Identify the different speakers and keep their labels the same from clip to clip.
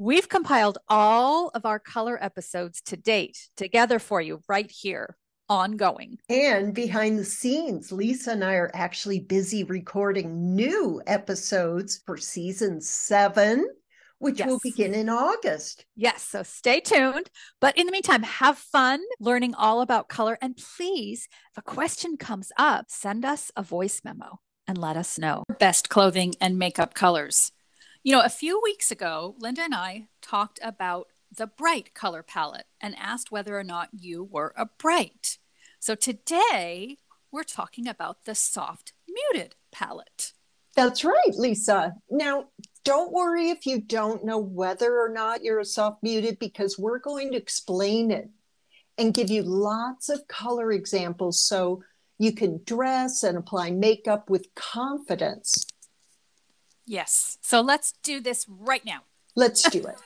Speaker 1: We've compiled all of our color episodes to date together for you right here, ongoing.
Speaker 2: And behind the scenes, Lisa and I are actually busy recording new episodes for season seven, which
Speaker 1: Yes.
Speaker 2: will begin in August.
Speaker 1: Yes, so stay tuned. But in the meantime, have fun learning all about color. And please, if a question comes up, send us a voice memo and let us know. Best clothing and makeup colors. You know, a few weeks ago, Linda and I talked about the bright color palette and asked whether or not you were a bright. So today, we're talking about the soft muted palette.
Speaker 2: That's right, Lisa. Now, don't worry if you don't know whether or not you're a soft muted, because we're going to explain it and give you lots of color examples so you can dress and apply makeup with confidence.
Speaker 1: Yes. So let's do this right now.
Speaker 2: Let's do it.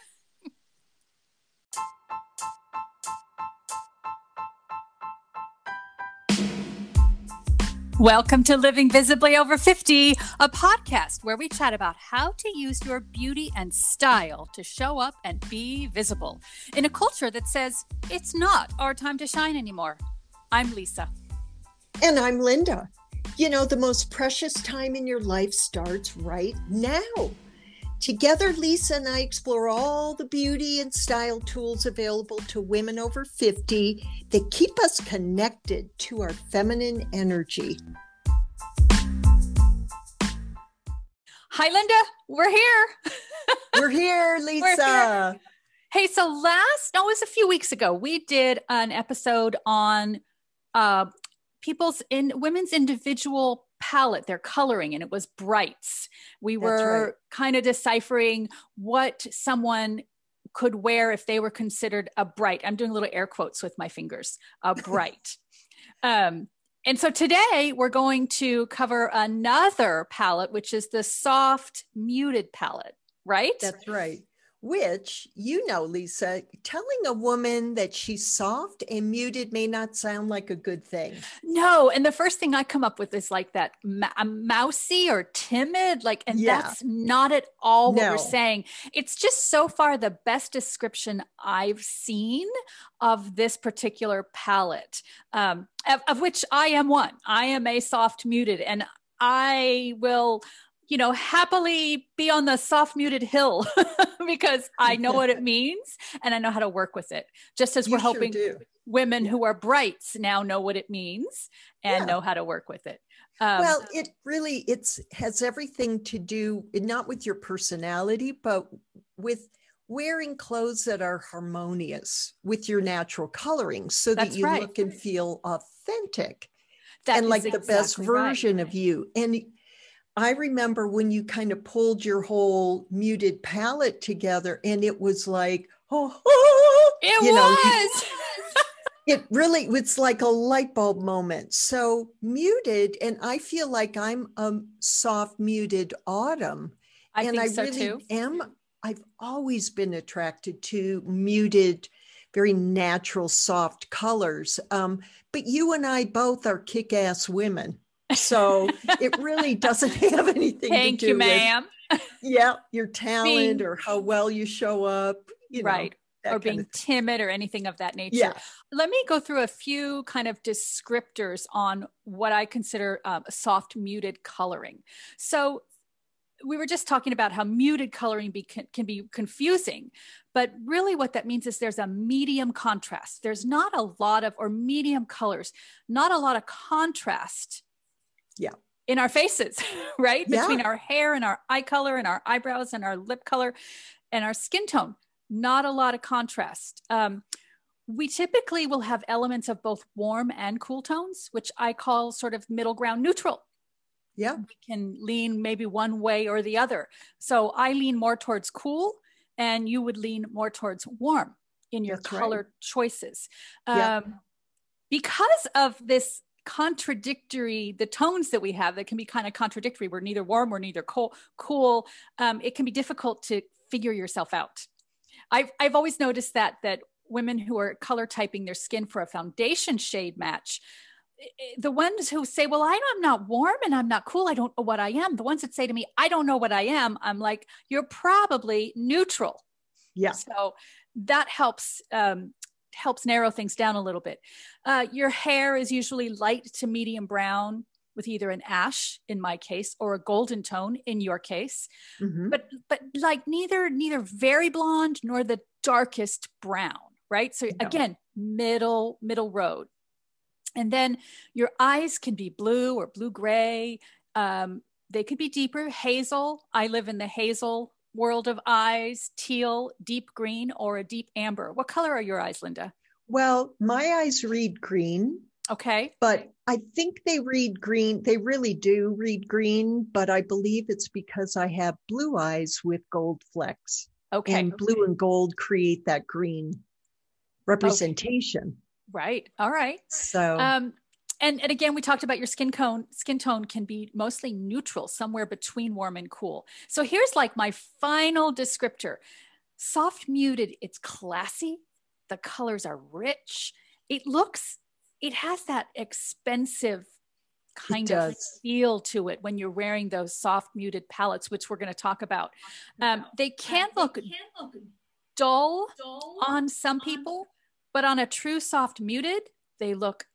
Speaker 1: Welcome to Living Visibly Over 50, a podcast where we chat about how to use your beauty and style to show up and be visible in a culture that says it's not our time to shine anymore. I'm Lisa.
Speaker 2: And I'm Linda. You know, the most precious time in your life starts right now. Together, Lisa and I explore all the beauty and style tools available to women over 50 that keep us connected to our feminine energy.
Speaker 1: Hi, Linda. We're here.
Speaker 2: We're here, Lisa.
Speaker 1: Hey, so last, no, it was a few weeks ago, we did an episode on uh, people's in women's individual palette, their coloring, and it was brights. We were
Speaker 2: right.
Speaker 1: kind of deciphering what someone could wear if they were considered a bright. I'm doing little air quotes with my fingers, a bright. um, and so today we're going to cover another palette, which is the soft muted palette, right?
Speaker 2: That's right. Which, you know, Lisa, telling a woman that she's soft and muted may not sound like a good thing.
Speaker 1: No, and the first thing I come up with is like that ma- mousy or timid, like, and
Speaker 2: Yeah.
Speaker 1: that's not at all what
Speaker 2: No.
Speaker 1: we're saying. It's just so far the best description I've seen of this particular palette, um, of, of which I am one. I am a soft muted, and I will. You know, happily be on the soft muted hill because I know what it means and I know how to work with it. Just as
Speaker 2: You
Speaker 1: we're
Speaker 2: sure
Speaker 1: hoping
Speaker 2: do.
Speaker 1: women who are brights now know what it means and
Speaker 2: Yeah.
Speaker 1: know how to work with it. Um,
Speaker 2: well it really it's has everything to do not with your personality but with wearing clothes that are harmonious with your natural coloring so that you
Speaker 1: right.
Speaker 2: look and feel authentic
Speaker 1: that
Speaker 2: and like the best
Speaker 1: exactly right.
Speaker 2: version of you and i remember when you kind of pulled your whole muted palette together and it was like oh,
Speaker 1: It
Speaker 2: you know,
Speaker 1: was.
Speaker 2: it really it's like a light bulb moment so muted and i feel like i'm a soft muted autumn
Speaker 1: I
Speaker 2: and
Speaker 1: think
Speaker 2: i
Speaker 1: so
Speaker 2: really
Speaker 1: too.
Speaker 2: am i've always been attracted to muted very natural soft colors um, but you and i both are kick-ass women so it really doesn't have anything
Speaker 1: Thank
Speaker 2: to do
Speaker 1: you,
Speaker 2: with
Speaker 1: ma'am.
Speaker 2: yeah your talent
Speaker 1: Being-
Speaker 2: or how well you show up you know,
Speaker 1: right.
Speaker 2: that
Speaker 1: Or being timid or anything of that nature.
Speaker 2: yeah
Speaker 1: Let me go through a few kind of descriptors on what I consider um, soft muted coloring. So, we were just talking about how muted coloring be, can, can be confusing, but really what that means is there's a medium contrast. There's not a lot of, or medium colors, not a lot of contrast.
Speaker 2: Yeah.
Speaker 1: In our faces, right?
Speaker 2: Yeah.
Speaker 1: Between our hair and our eye color and our eyebrows and our lip color and our skin tone, not a lot of contrast. Um, we typically will have elements of both warm and cool tones, which I call sort of middle ground neutral
Speaker 2: yeah
Speaker 1: we can lean maybe one way or the other. So I lean more towards cool, and you would lean more towards warm in your
Speaker 2: That's right.
Speaker 1: color choices.
Speaker 2: Yeah.
Speaker 1: Um, because of this contradictory, the tones that we have that can be kind of contradictory. We're neither warm or neither cool. Cool. Um, it can be difficult to figure yourself out. I've I've always noticed that that women who are color typing their skin for a foundation shade match the ones who say, Well, I, I'm not warm and I'm not cool. I don't know what I am. The ones that say to me, I don't know what I am, I'm like, You're probably neutral.
Speaker 2: Yeah.
Speaker 1: So that helps um, helps narrow things down a little bit. Uh, your hair is usually light to medium brown with either an ash in my case or a golden tone in your case
Speaker 2: Mhm.
Speaker 1: but but like neither neither very blonde nor the darkest brown right so
Speaker 2: No.
Speaker 1: again middle middle road and then your eyes can be blue or blue gray um, they could be deeper hazel i live in the hazel world of eyes teal deep green or a deep amber what color are your eyes linda
Speaker 2: Well, my eyes read green,
Speaker 1: okay
Speaker 2: but I think they read green. They really do read green, but I believe it's because I have blue eyes with gold flecks.
Speaker 1: okay
Speaker 2: And blue and gold create that green representation.
Speaker 1: right all right
Speaker 2: So,
Speaker 1: Um, and, and again, we talked about your skin tone. Skin tone can be mostly neutral, somewhere between warm and cool. So here's like my final descriptor: soft muted. It's classy. The colors are rich. It looks. It has that expensive kind of feel to it when you're wearing those soft muted palettes, which we're going to talk about. Um, they can look dull on some people, but on a true soft muted, they look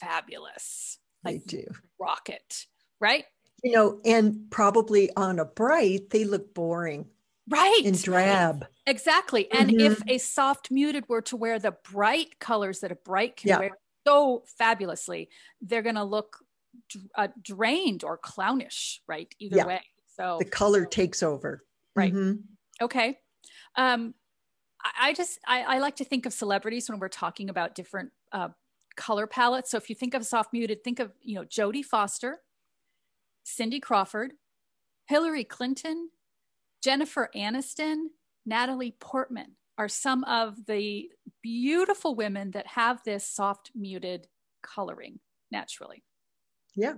Speaker 1: fabulous.
Speaker 2: they do.
Speaker 1: rocket, right?
Speaker 2: You know, and probably on a bright, they look boring
Speaker 1: Right.
Speaker 2: and drab.
Speaker 1: Exactly. And
Speaker 2: Mhm.
Speaker 1: if a soft muted were to wear the bright colors that a bright can
Speaker 2: Yeah.
Speaker 1: wear so fabulously, they're going to look uh, drained or clownish, right? Either
Speaker 2: Yeah.
Speaker 1: way. So
Speaker 2: The color takes over.
Speaker 1: Right.
Speaker 2: Mhm.
Speaker 1: Okay. Um, I, I just I, I like to think of celebrities when we're talking about different uh, color palettes. So if you think of soft muted, think of you know Jodie Foster, Cindy Crawford, Hillary Clinton, Jennifer Aniston, Natalie Portman are some of the beautiful women that have this soft muted coloring naturally.
Speaker 2: Yeah.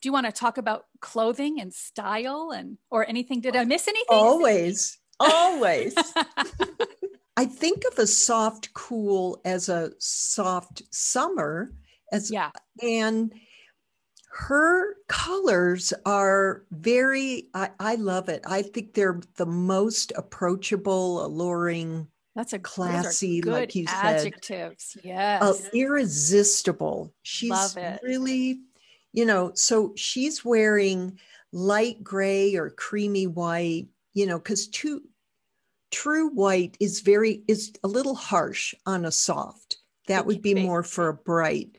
Speaker 1: Do you want to talk about clothing and style and or anything? Did I miss anything?
Speaker 2: Always, always. I think of a soft cool as a soft summer as
Speaker 1: yeah.
Speaker 2: and her colors are very I, I love it. I think they're the most approachable, alluring,
Speaker 1: That's a
Speaker 2: classy, like you said.
Speaker 1: adjectives. Yes.
Speaker 2: uh, irresistible. She's
Speaker 1: Love it.
Speaker 2: really, you know, so she's wearing light gray or creamy white, you know, because too true white is very is a little harsh on a soft. That would be more for a bright.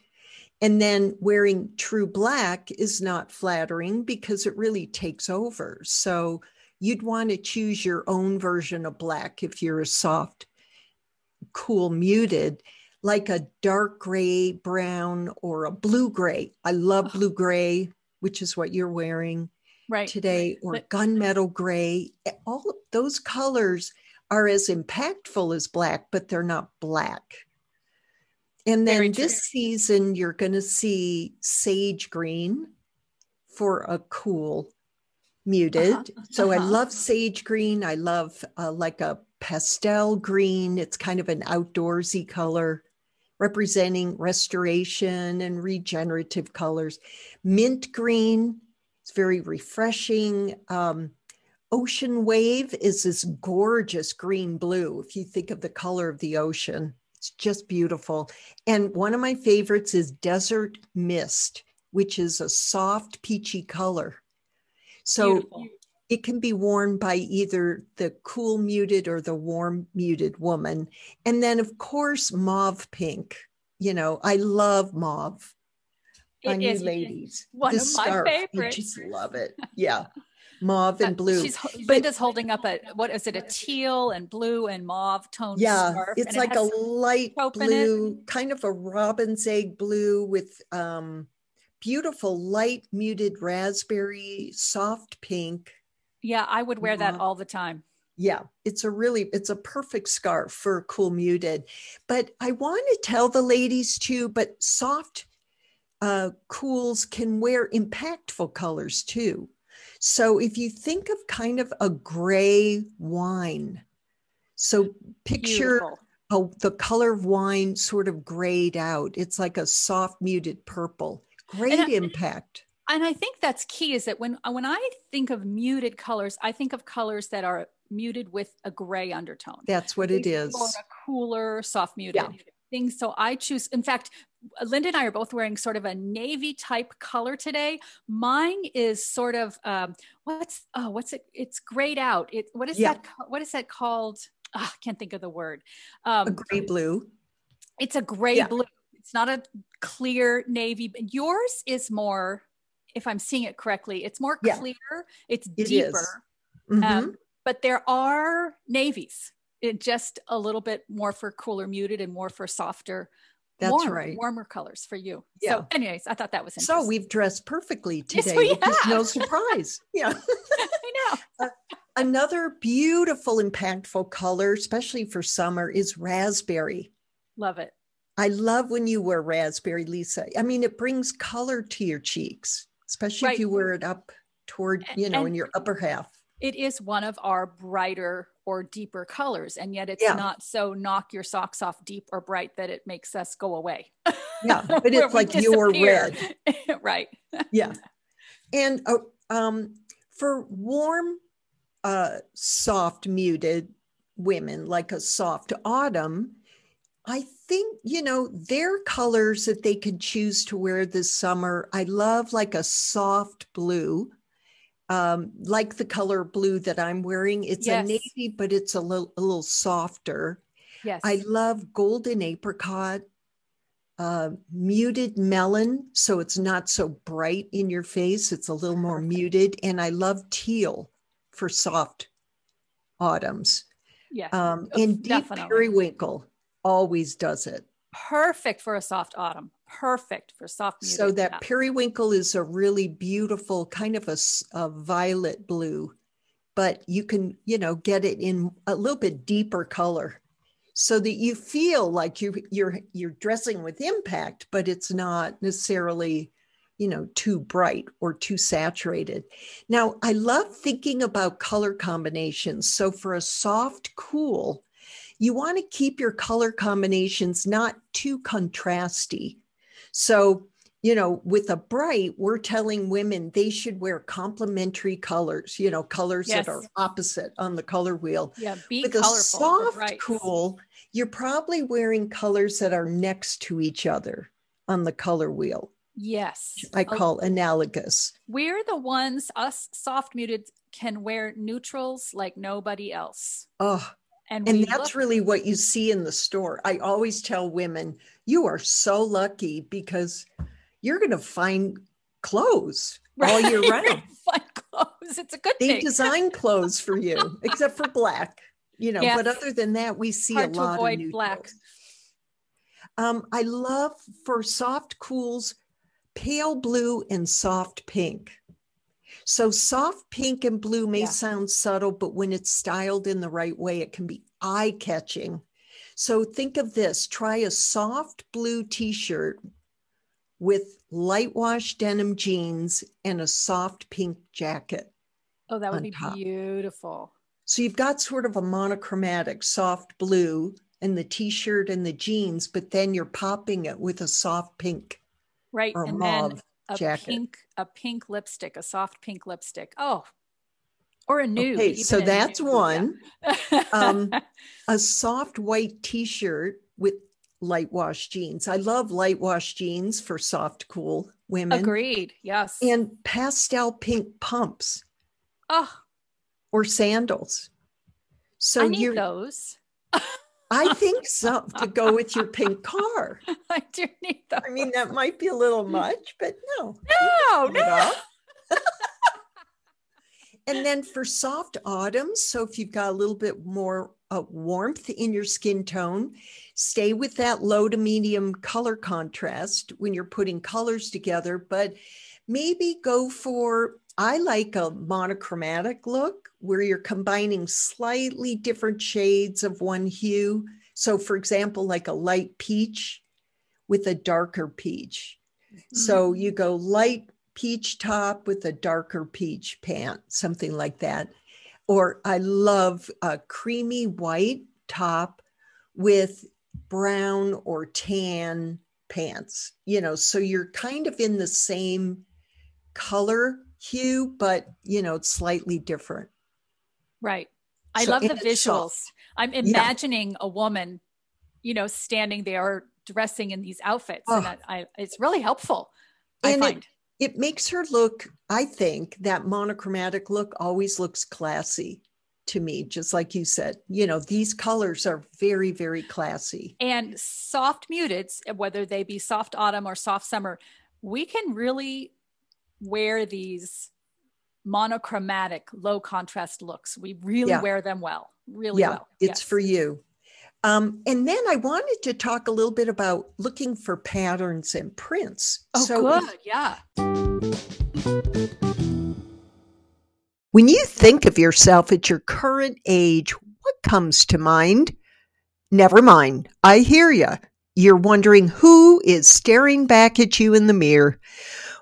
Speaker 2: And then wearing true black is not flattering because it really takes over. So you'd want to choose your own version of black if you're a soft, cool, muted, like a dark gray, brown, or a blue gray. I love blue gray, which is what you're wearing
Speaker 1: right.
Speaker 2: today, or
Speaker 1: But-
Speaker 2: gunmetal gray. All of those colors are as impactful as black, but they're not black. And then this season, you're going to see sage green for a cool muted.
Speaker 1: Uh-huh,
Speaker 2: So I
Speaker 1: uh-huh.
Speaker 2: love sage green. I love uh, like a pastel green. It's kind of an outdoorsy color representing restoration and regenerative colors. Mint green, it's very refreshing. Um, ocean wave is this gorgeous green blue. If you think of the color of the ocean, it's just beautiful. And one of my favorites is desert mist, which is a soft peachy color. So
Speaker 1: Beautiful.
Speaker 2: it can be worn by either the cool muted or the warm muted woman. And then, of course, mauve pink. You know, I love mauve On you ladies.
Speaker 1: one
Speaker 2: The
Speaker 1: of my
Speaker 2: scarf, I just love it. Yeah. Mauve and
Speaker 1: Uh,
Speaker 2: blue.
Speaker 1: She's Linda's holding up a what is it? A teal and blue and mauve tone
Speaker 2: yeah,
Speaker 1: scarf.
Speaker 2: it's
Speaker 1: and it
Speaker 2: like a light
Speaker 1: taupe in it.
Speaker 2: blue, kind of a robin's egg blue with um, beautiful light muted raspberry, soft pink.
Speaker 1: yeah. I would wear that all the time.
Speaker 2: Yeah, it's a really it's a perfect scarf for cool muted. But I want to tell the ladies too, but soft uh, cools can wear impactful colors too. So if you think of kind of a gray wine, so picture a, the color of wine sort of grayed out. It's like a soft muted purple. Great
Speaker 1: I-
Speaker 2: impact.
Speaker 1: and I think that's key is that when when I think of muted colors, I think of colors that are muted with a gray undertone.
Speaker 2: That's what it is.
Speaker 1: A cooler, soft muted
Speaker 2: Yeah.
Speaker 1: thing. So I choose, in fact, Linda and I are both wearing sort of a navy type color today. Mine is sort of um, what's oh what's it? It's grayed out. It what is
Speaker 2: Yeah.
Speaker 1: that? What is that called? Ah, I can't think of the word. Um,
Speaker 2: A gray blue.
Speaker 1: it's a gray
Speaker 2: Yeah.
Speaker 1: blue. It's not a clear navy. but Yours is more, if I'm seeing it correctly, it's more
Speaker 2: Yeah.
Speaker 1: clear. It's
Speaker 2: It
Speaker 1: deeper.
Speaker 2: Mhm.
Speaker 1: Um, but there are navies. It just a little bit more for cooler muted and more for softer,
Speaker 2: That's
Speaker 1: warmer,
Speaker 2: right.
Speaker 1: warmer colors for you.
Speaker 2: Yeah.
Speaker 1: So, anyways, I thought that was
Speaker 2: So we've dressed perfectly
Speaker 1: Yes,
Speaker 2: today, which no surprise. Yeah.
Speaker 1: I know.
Speaker 2: Uh, another beautiful, impactful color, especially for summer, is raspberry.
Speaker 1: Love it.
Speaker 2: I love when you wear raspberry, Lisa. I mean, it brings color to your cheeks, especially
Speaker 1: Right.
Speaker 2: if you wear it up toward, you know,
Speaker 1: And-
Speaker 2: in your upper half.
Speaker 1: It is one of our brighter or deeper colors, and yet it's
Speaker 2: Yeah.
Speaker 1: not so knock your socks off deep or bright that it makes us go away.
Speaker 2: Yeah, but it's like
Speaker 1: you're
Speaker 2: red.
Speaker 1: right.
Speaker 2: Yeah. And uh, um, for warm, uh, soft, muted women, like a soft autumn, I think, you know, their colors that they could choose to wear this summer. I love like a soft blue, um, like the color blue that I'm wearing. It's
Speaker 1: Yes.
Speaker 2: a navy, but it's a little, a little softer.
Speaker 1: Yes.
Speaker 2: I love golden apricot, uh, muted melon, so it's not so bright in your face. It's a little more muted. And I love teal for soft autumns.
Speaker 1: yes.
Speaker 2: Um,
Speaker 1: Oh,
Speaker 2: and deep
Speaker 1: definitely.
Speaker 2: periwinkle always does it.
Speaker 1: Perfect for a soft autumn. Perfect for soft muted.
Speaker 2: So that periwinkle is a really beautiful kind of a, a, violet blue, but you can, you know, get it in a little bit deeper color so that you feel like you you're you're dressing with impact, but it's not necessarily, you know, too bright or too saturated. Now, I love thinking about color combinations. So for a soft cool, you want to keep your color combinations not too contrasty. So, you know, with a bright, we're telling women they should wear complementary colors, you know, colors
Speaker 1: Yes.
Speaker 2: that are opposite on the color wheel.
Speaker 1: yeah, be
Speaker 2: with a
Speaker 1: colorful. for
Speaker 2: soft cool, you're probably wearing colors that are next to each other on the color wheel.
Speaker 1: Yes.
Speaker 2: I call analogous.
Speaker 1: We're the ones, us soft muted, can wear neutrals like nobody else.
Speaker 2: Oh,
Speaker 1: And,
Speaker 2: and that's
Speaker 1: look-
Speaker 2: really what you see in the store. I always tell women, you are so lucky because you're going to find clothes all year round.
Speaker 1: Find clothes. It's a good thing.
Speaker 2: They
Speaker 1: thing.
Speaker 2: design clothes for you, except for black. You know,
Speaker 1: Yeah.
Speaker 2: but other than that, we see
Speaker 1: Hard
Speaker 2: a
Speaker 1: to
Speaker 2: lot
Speaker 1: avoid
Speaker 2: of
Speaker 1: black.
Speaker 2: neutrals. Um, I love for soft cools, pale blue and soft pink. So soft pink and blue may
Speaker 1: Yeah.
Speaker 2: sound subtle, but when it's styled in the right way, it can be eye catching. So think of this try a soft blue t shirt with light wash denim jeans and a soft pink jacket.
Speaker 1: Oh, that would be
Speaker 2: top.
Speaker 1: beautiful.
Speaker 2: So you've got sort of a monochromatic soft blue and the t shirt and the jeans, but then you're popping it with a soft pink
Speaker 1: Right.
Speaker 2: or
Speaker 1: and then
Speaker 2: mauve
Speaker 1: a
Speaker 2: jacket.
Speaker 1: pink, a pink lipstick, a soft pink lipstick. Oh, or a nude.
Speaker 2: Okay, so that's
Speaker 1: nude, yeah.
Speaker 2: one. Um, a soft white t-shirt with light wash jeans. I love light wash jeans for soft, cool women.
Speaker 1: Agreed. Yes.
Speaker 2: And pastel pink pumps
Speaker 1: oh,
Speaker 2: or sandals. So
Speaker 1: I need those.
Speaker 2: I think so to go with your pink car.
Speaker 1: I do need that.
Speaker 2: I mean, that might be a little much, but no.
Speaker 1: no, no.
Speaker 2: and then for soft autumns, so if you've got a little bit more uh, warmth in your skin tone, stay with that low to medium color contrast when you're putting colors together, but maybe go for. I like a monochromatic look where you're combining slightly different shades of one hue. So, for example, like a light peach with a darker peach. So mm-hmm. you go light peach top with a darker peach pant, something like that. Or I love a creamy white top with brown or tan pants, you know, so you're kind of in the same color hue, but, you know, it's slightly different.
Speaker 1: Right. I
Speaker 2: So-
Speaker 1: love the visuals.
Speaker 2: soft.
Speaker 1: I'm imagining a woman, you know, standing there dressing in these outfits, and
Speaker 2: Oh.
Speaker 1: that I, it's really helpful. I
Speaker 2: And it-
Speaker 1: find.
Speaker 2: It makes her look, I think that monochromatic look always looks classy to me, just like you said. You know, these colors are very, very classy.
Speaker 1: and soft muteds, whether they be soft autumn or soft summer, we can really wear these monochromatic, low contrast looks. We really
Speaker 2: Yeah.
Speaker 1: wear them well, really
Speaker 2: yeah,
Speaker 1: well.
Speaker 2: it's
Speaker 1: Yes.
Speaker 2: for you. Um, and then I wanted to talk a little bit about looking for patterns and prints.
Speaker 1: Oh,
Speaker 2: so
Speaker 1: good. Yeah.
Speaker 2: when you think of yourself at your current age, what comes to mind? Never mind. I hear you. You're wondering who is staring back at you in the mirror.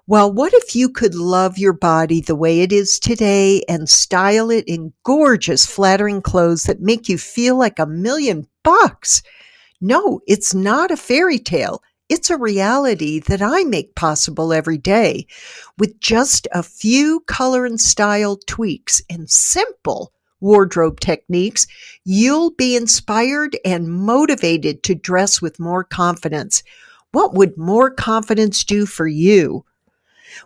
Speaker 2: Well, what if you could love your body the way it is today and style it in gorgeous, flattering clothes that make you feel like a million bucks? No, it's not a fairy tale. It's a reality that I make possible every day with just a few color and style tweaks and simple wardrobe techniques. You'll be inspired and motivated to dress with more confidence. What would more confidence do for you?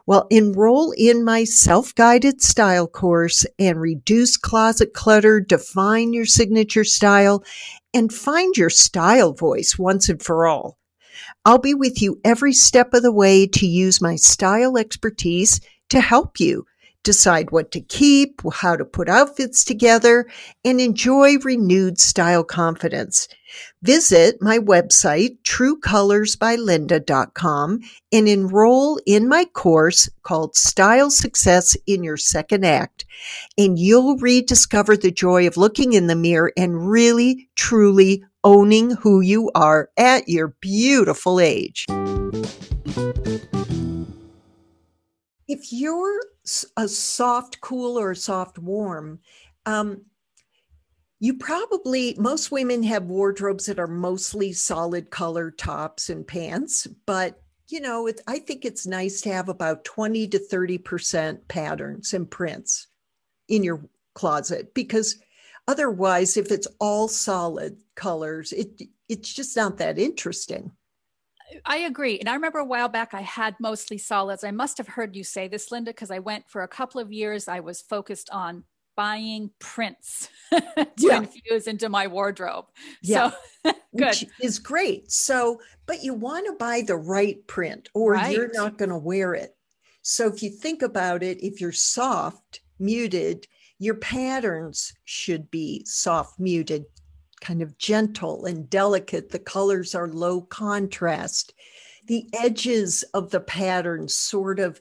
Speaker 2: Well, enroll in my self guided style course and reduce closet clutter, define your signature style, and find your style voice once and for all. I'll be with you every step of the way to use my style expertise to help you decide what to keep, how to put outfits together, and enjoy renewed style confidence. Visit my website, truecolorsbylinda.com, and enroll in my course called Style Success in Your Second Act. And you'll rediscover the joy of looking in the mirror and really, truly owning who you are at your beautiful age. If you're a soft cool or soft warm, um, you probably, most women have wardrobes that are mostly solid color tops and pants, but you know, it, I think it's nice to have about 20 to 30% patterns and prints in your closet because otherwise, if it's all solid colors, it it's just not that interesting.
Speaker 1: I agree. And I remember a while back I had mostly solids. I must have heard you say this, Linda, because I went for a couple of years. I was focused on buying prints to
Speaker 2: Yeah.
Speaker 1: infuse into my wardrobe.
Speaker 2: Yeah.
Speaker 1: So good.
Speaker 2: which is great. So, but you want to buy the right print or you're not going to wear it. So, if you think about it, if you're soft, muted, your patterns should be soft, muted, kind of gentle and delicate. The colors are low contrast. The edges of the patterns sort of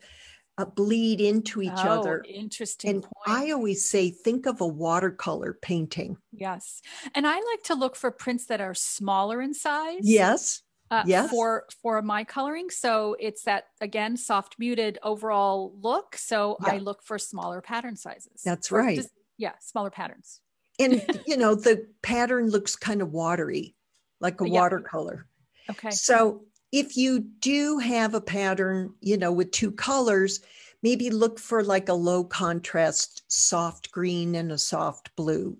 Speaker 2: uh, bleed into each
Speaker 1: Oh,
Speaker 2: other.
Speaker 1: Interesting
Speaker 2: And
Speaker 1: point.
Speaker 2: I always say, think of a watercolor painting.
Speaker 1: yes. And I like to look for prints that are smaller in size.
Speaker 2: Yes.
Speaker 1: uh,
Speaker 2: Yes.
Speaker 1: for for my coloring so it's that again soft muted overall look so i look for smaller pattern sizes
Speaker 2: That's
Speaker 1: Or
Speaker 2: right.
Speaker 1: just- yeah smaller patterns
Speaker 2: and you know the pattern looks kind of watery like a
Speaker 1: Yeah.
Speaker 2: watercolor
Speaker 1: okay
Speaker 2: so if you do have a pattern you know with two colors maybe look for like a low contrast soft green and a soft blue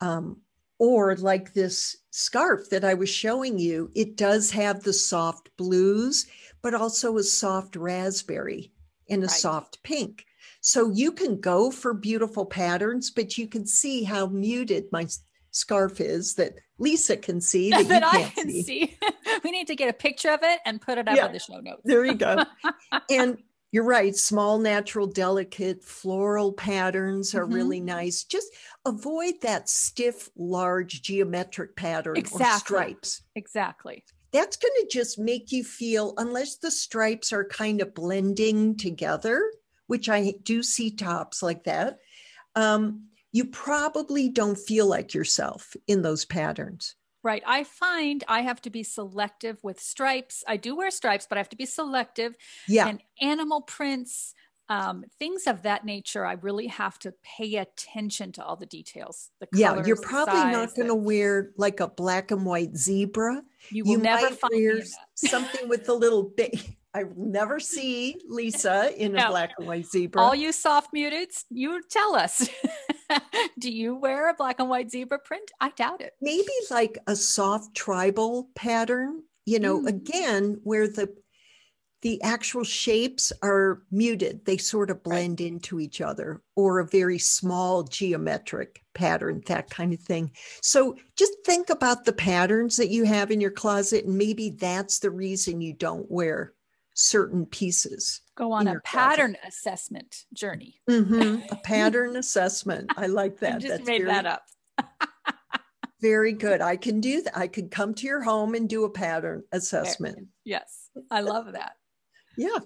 Speaker 2: um, or like this scarf that i was showing you it does have the soft blues but also a soft raspberry and a
Speaker 1: Right.
Speaker 2: soft pink so you can go for beautiful patterns, but you can see how muted my scarf is that Lisa can see that,
Speaker 1: that
Speaker 2: you
Speaker 1: i can
Speaker 2: see.
Speaker 1: see we need to get a picture of it and put it up
Speaker 2: Yeah.
Speaker 1: in the show notes
Speaker 2: There you go. and you're right. Small, natural, delicate floral patterns are
Speaker 1: Mhm.
Speaker 2: really nice. Just avoid that stiff, large geometric pattern or
Speaker 1: Exactly.
Speaker 2: stripes.
Speaker 1: exactly
Speaker 2: That's going to just make you feel, unless the stripes are kind of blending together, which I do see tops like that, um, you probably don't feel like yourself in those patterns.
Speaker 1: right i find i have to be selective with stripes i do wear stripes but i have to be selective
Speaker 2: Yeah.
Speaker 1: and animal prints um, things of that nature i really have to pay attention to all the details the
Speaker 2: yeah. You're probably not going to wear like a black and white zebra.
Speaker 1: you will never
Speaker 2: might
Speaker 1: find
Speaker 2: wear something with a little bit. I will never see Lisa in a
Speaker 1: No.
Speaker 2: black and white zebra.
Speaker 1: all you soft muteds you tell us Do you wear a black and white zebra print? I doubt it.
Speaker 2: Maybe like a soft tribal pattern, you know, mm. again, where the the actual shapes are muted. They sort of blend right. into each other, or a very small geometric pattern, that kind of thing. So just think about the patterns that you have in your closet, and maybe that's the reason you don't wear certain pieces.
Speaker 1: Go on a pattern closet. assessment journey.
Speaker 2: Mm-hmm. A pattern assessment. I like that. I
Speaker 1: just That's made very, that up.
Speaker 2: very good. I can do that. I could come to your home and do a pattern assessment.
Speaker 1: Yes. I love that.
Speaker 2: yeah.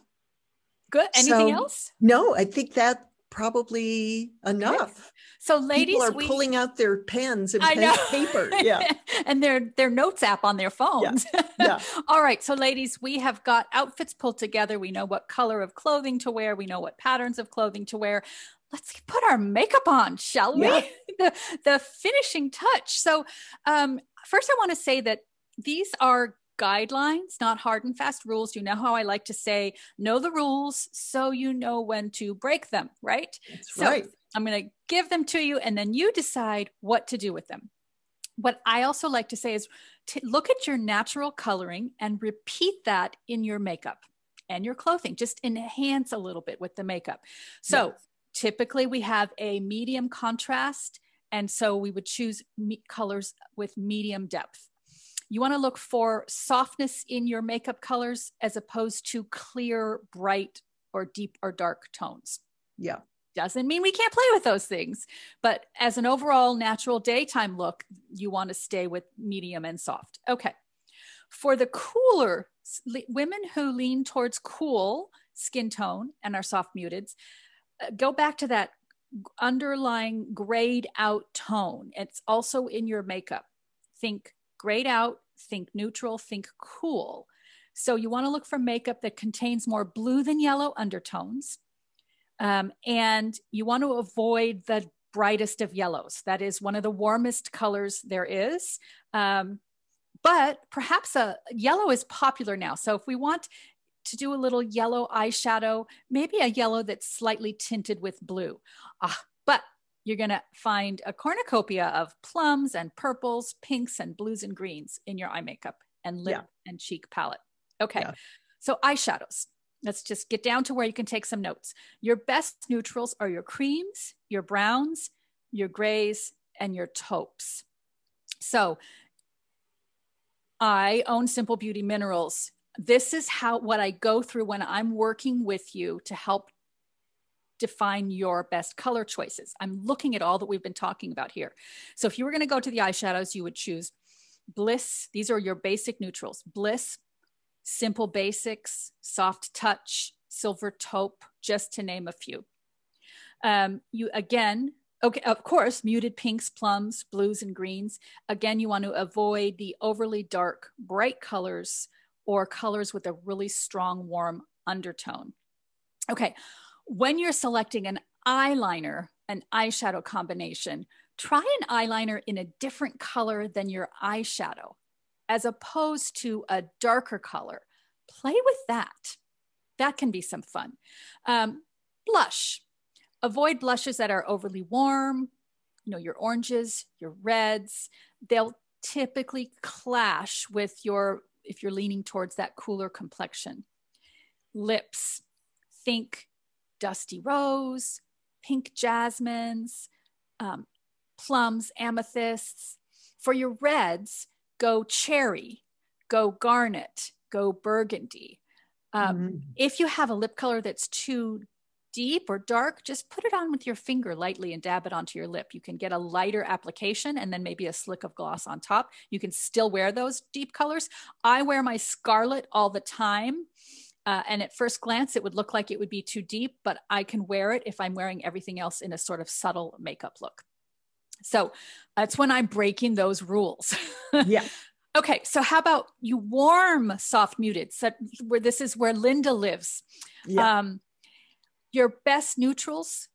Speaker 1: Good. Anything so, else?
Speaker 2: No, I think that probably enough.
Speaker 1: So, ladies,
Speaker 2: people are we, pulling out their pens and paper, yeah,
Speaker 1: and their their notes app on their phones. Yeah. yeah. All right, so ladies, we have got outfits pulled together. We know what color of clothing to wear. We know what patterns of clothing to wear. Let's put our makeup on, shall we? Yeah. the the finishing touch. So, um, first, I want to say that these are guidelines, not hard and fast rules. You know how I like to say, know the rules so you know when to break them, right?
Speaker 2: That's
Speaker 1: so
Speaker 2: right.
Speaker 1: I'm going to give them to you and then you decide what to do with them. What I also like to say is to look at your natural coloring and repeat that in your makeup and your clothing. Just enhance a little bit with the makeup. So yes. typically we have a medium contrast. And so we would choose me- colors with medium depth you want to look for softness in your makeup colors as opposed to clear, bright, or deep or dark tones.
Speaker 2: Yeah.
Speaker 1: Doesn't mean we can't play with those things, but as an overall natural daytime look, you want to stay with medium and soft. Okay. For the cooler women who lean towards cool skin tone and are soft muteds, uh, go back to that underlying grayed out tone. It's also in your makeup. Think grayed out, think neutral, think cool. So you want to look for makeup that contains more blue than yellow undertones. Um, and you want to avoid the brightest of yellows. That is one of the warmest colors there is. Um, but perhaps a yellow is popular now. So if we want to do a little yellow eyeshadow, maybe a yellow that's slightly tinted with blue. Ah, but you're going to find a cornucopia of plums and purples, pinks and blues and greens in your eye makeup and lip yeah. and cheek palette. Okay. Yeah. So eyeshadows. Let's just get down to where you can take some notes. Your best neutrals are your creams, your browns, your grays, and your taupes. So I own Simple Beauty Minerals. This is how what I go through when I'm working with you to help define your best color choices. I'm looking at all that we've been talking about here. So if you were going to go to the eyeshadows, you would choose Bliss. These are your basic neutrals. Bliss, Simple Basics, Soft Touch, Silver Taupe, just to name a few. Um, you again, okay, of course, muted pinks, plums, blues, and greens. Again, you want to avoid the overly dark, bright colors or colors with a really strong, warm undertone. Okay, when you're selecting an eyeliner, an eyeshadow combination, try an eyeliner in a different color than your eyeshadow, as opposed to a darker color. Play with that. That can be some fun. Um, blush. Avoid blushes that are overly warm. You know, your oranges, your reds, they'll typically clash with your, if you're leaning towards that cooler complexion. Lips. Think dusty rose, pink jasmines, um, plums, amethysts. For your reds, go cherry, go garnet, go burgundy. Um, mm-hmm. If you have a lip color that's too deep or dark, just put it on with your finger lightly and dab it onto your lip. You can get a lighter application and then maybe a slick of gloss on top. You can still wear those deep colors. I wear my scarlet all the time uh, and at first glance, it would look like it would be too deep, but I can wear it if I'm wearing everything else in a sort of subtle makeup look. So that's when I'm breaking those rules.
Speaker 2: Yeah.
Speaker 1: okay. So how about you warm soft muted? So where this is where Linda lives. Yeah. Um, your best neutrals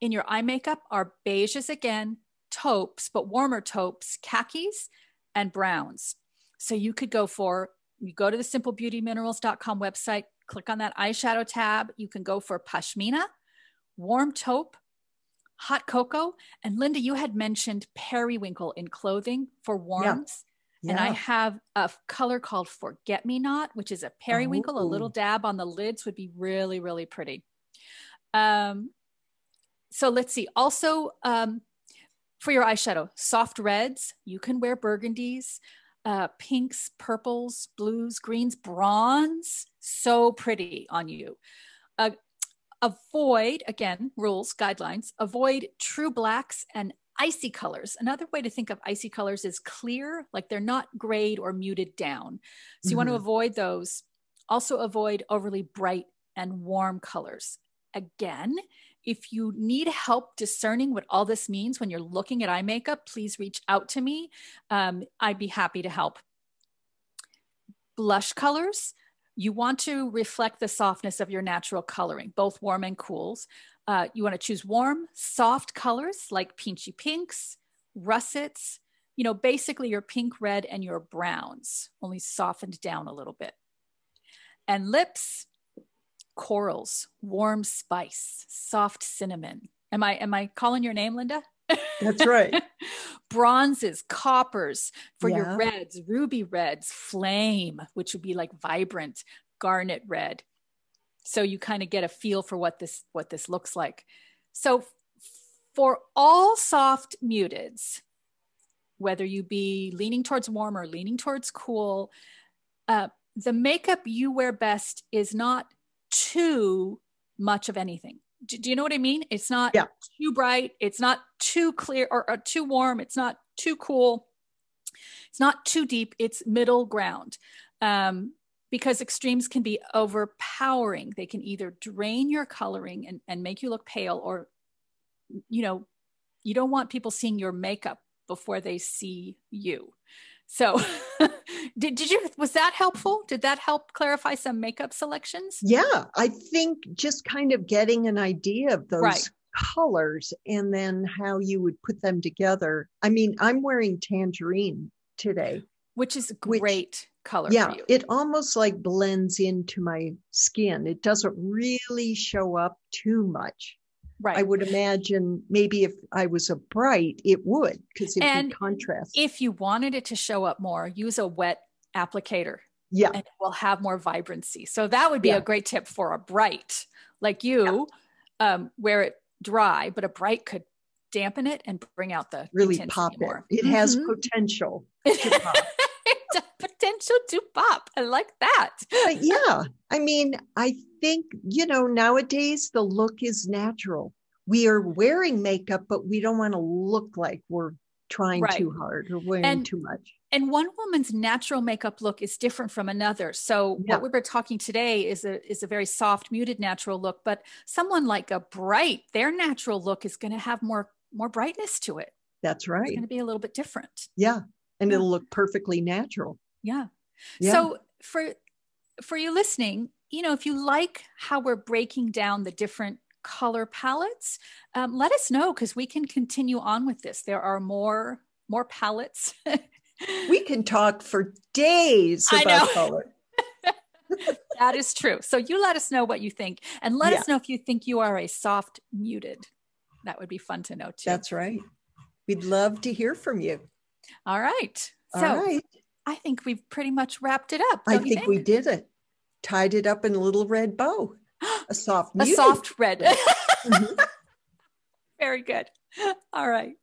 Speaker 1: in your eye makeup are beiges again, taupes, but warmer taupes, khakis, and browns. So you could go for you go to the simplebeautyminerals.com website, click on that eyeshadow tab. You can go for pashmina, warm taupe, hot cocoa. And Linda, you had mentioned periwinkle in clothing for warmth. Yeah. And I have a color called Forget Me Not, which is a periwinkle. A little dab on the lids would be really, really pretty. Um, so let's see. Also, um, for your eyeshadow, soft reds, you can wear burgundies, uh, pinks, purples, blues, greens, bronze. So pretty on you. Uh, avoid, again, rules, guidelines, avoid true blacks and icy colors. Another way to think of icy colors is clear, like they're not grayed or muted down. So you mm-hmm. want to avoid those. Also, avoid overly bright and warm colors. Again, if you need help discerning what all this means when you're looking at eye makeup, please reach out to me. Um, I'd be happy to help. Blush colors, you want to reflect the softness of your natural coloring, both warm and cools. Uh, you want to choose warm, soft colors like peachy pinks, russets, you know, basically your pink, red, and your browns, only softened down a little bit. And lips, corals, warm spice, soft cinnamon. Am I am I calling your name, Linda?
Speaker 2: That's right.
Speaker 1: Bronzes, coppers for yeah. your reds, ruby reds, flame, which would be like vibrant garnet red. So you kind of get a feel for what this what this looks like. So for all soft muteds, whether you be leaning towards warm or leaning towards cool, uh, the makeup you wear best is not too much of anything. Do, do, you know what I mean? It's not yeah. too bright. It's not too clear or, or too warm. It's not too cool. It's not too deep. It's middle ground. Um, because extremes can be overpowering. They can either drain your coloring and, and make you look pale, or, you know, you don't want people seeing your makeup before they see you. So, did, did you, was that helpful? Did that help clarify some makeup selections?
Speaker 2: Yeah, I think just kind of getting an idea of those right. colors and then how you would put them together. I mean, I'm wearing tangerine today,
Speaker 1: which is great which, color.
Speaker 2: Yeah, it almost like blends into my skin. It doesn't really show up too much. Right. I would imagine maybe if I was a bright, it would because it would contrast.
Speaker 1: If you wanted it to show up more, use a wet applicator.
Speaker 2: Yeah.
Speaker 1: And it will have more vibrancy. So that would be yeah. a great tip for a bright like you, yeah. um, wear it dry, but a bright could dampen it and bring out the
Speaker 2: really pop it. More. It mm-hmm. has potential.
Speaker 1: potential to pop. I like that.
Speaker 2: but uh, yeah. I mean, I think, you know, nowadays the look is natural. We are wearing makeup, but we don't want to look like we're trying right. too hard or wearing and, too much.
Speaker 1: And one woman's natural makeup look is different from another. So yeah. what we were talking today is a is a very soft, muted natural look, but someone like a bright, their natural look is going to have more more brightness to it.
Speaker 2: That's right. It's
Speaker 1: going to be a little bit different.
Speaker 2: Yeah. And yeah. it'll look perfectly natural.
Speaker 1: Yeah. yeah. So for for you listening, you know, if you like how we're breaking down the different color palettes, um, let us know because we can continue on with this. There are more more palettes.
Speaker 2: we can talk for days about color.
Speaker 1: that is true. So you let us know what you think, and let yeah. us know if you think you are a soft muted. That would be fun to know too.
Speaker 2: That's right. We'd love to hear from you.
Speaker 1: All right. So All right. I think we've pretty much wrapped it up.
Speaker 2: I think, think, we did it. Tied it up in a little red bow. A soft,
Speaker 1: a soft red. mm-hmm. Very good. All right.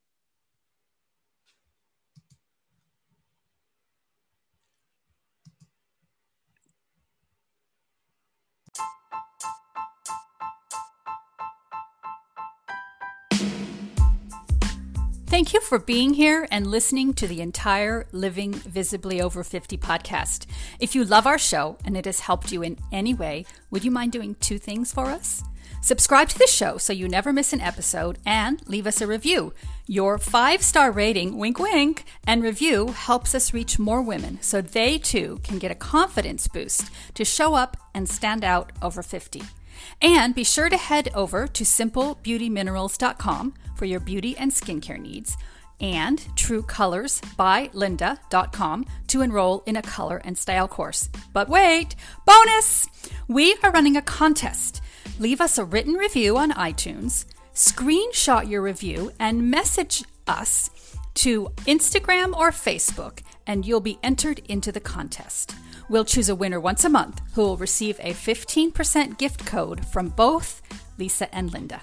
Speaker 1: Thank you for being here and listening to the entire Living Visibly Over 50 podcast. If you love our show and it has helped you in any way, would you mind doing two things for us? Subscribe to the show so you never miss an episode and leave us a review. Your five star rating, wink wink, and review helps us reach more women so they too can get a confidence boost to show up and stand out over 50. And be sure to head over to simplebeautyminerals.com for your beauty and skincare needs and truecolorsbylinda.com to enroll in a color and style course. But wait, bonus! We are running a contest. Leave us a written review on iTunes, Screenshot your review and message us to Instagram or Facebook, and you'll be entered into the contest. We'll choose a winner once a month who will receive a 15% gift code from both Lisa and Linda.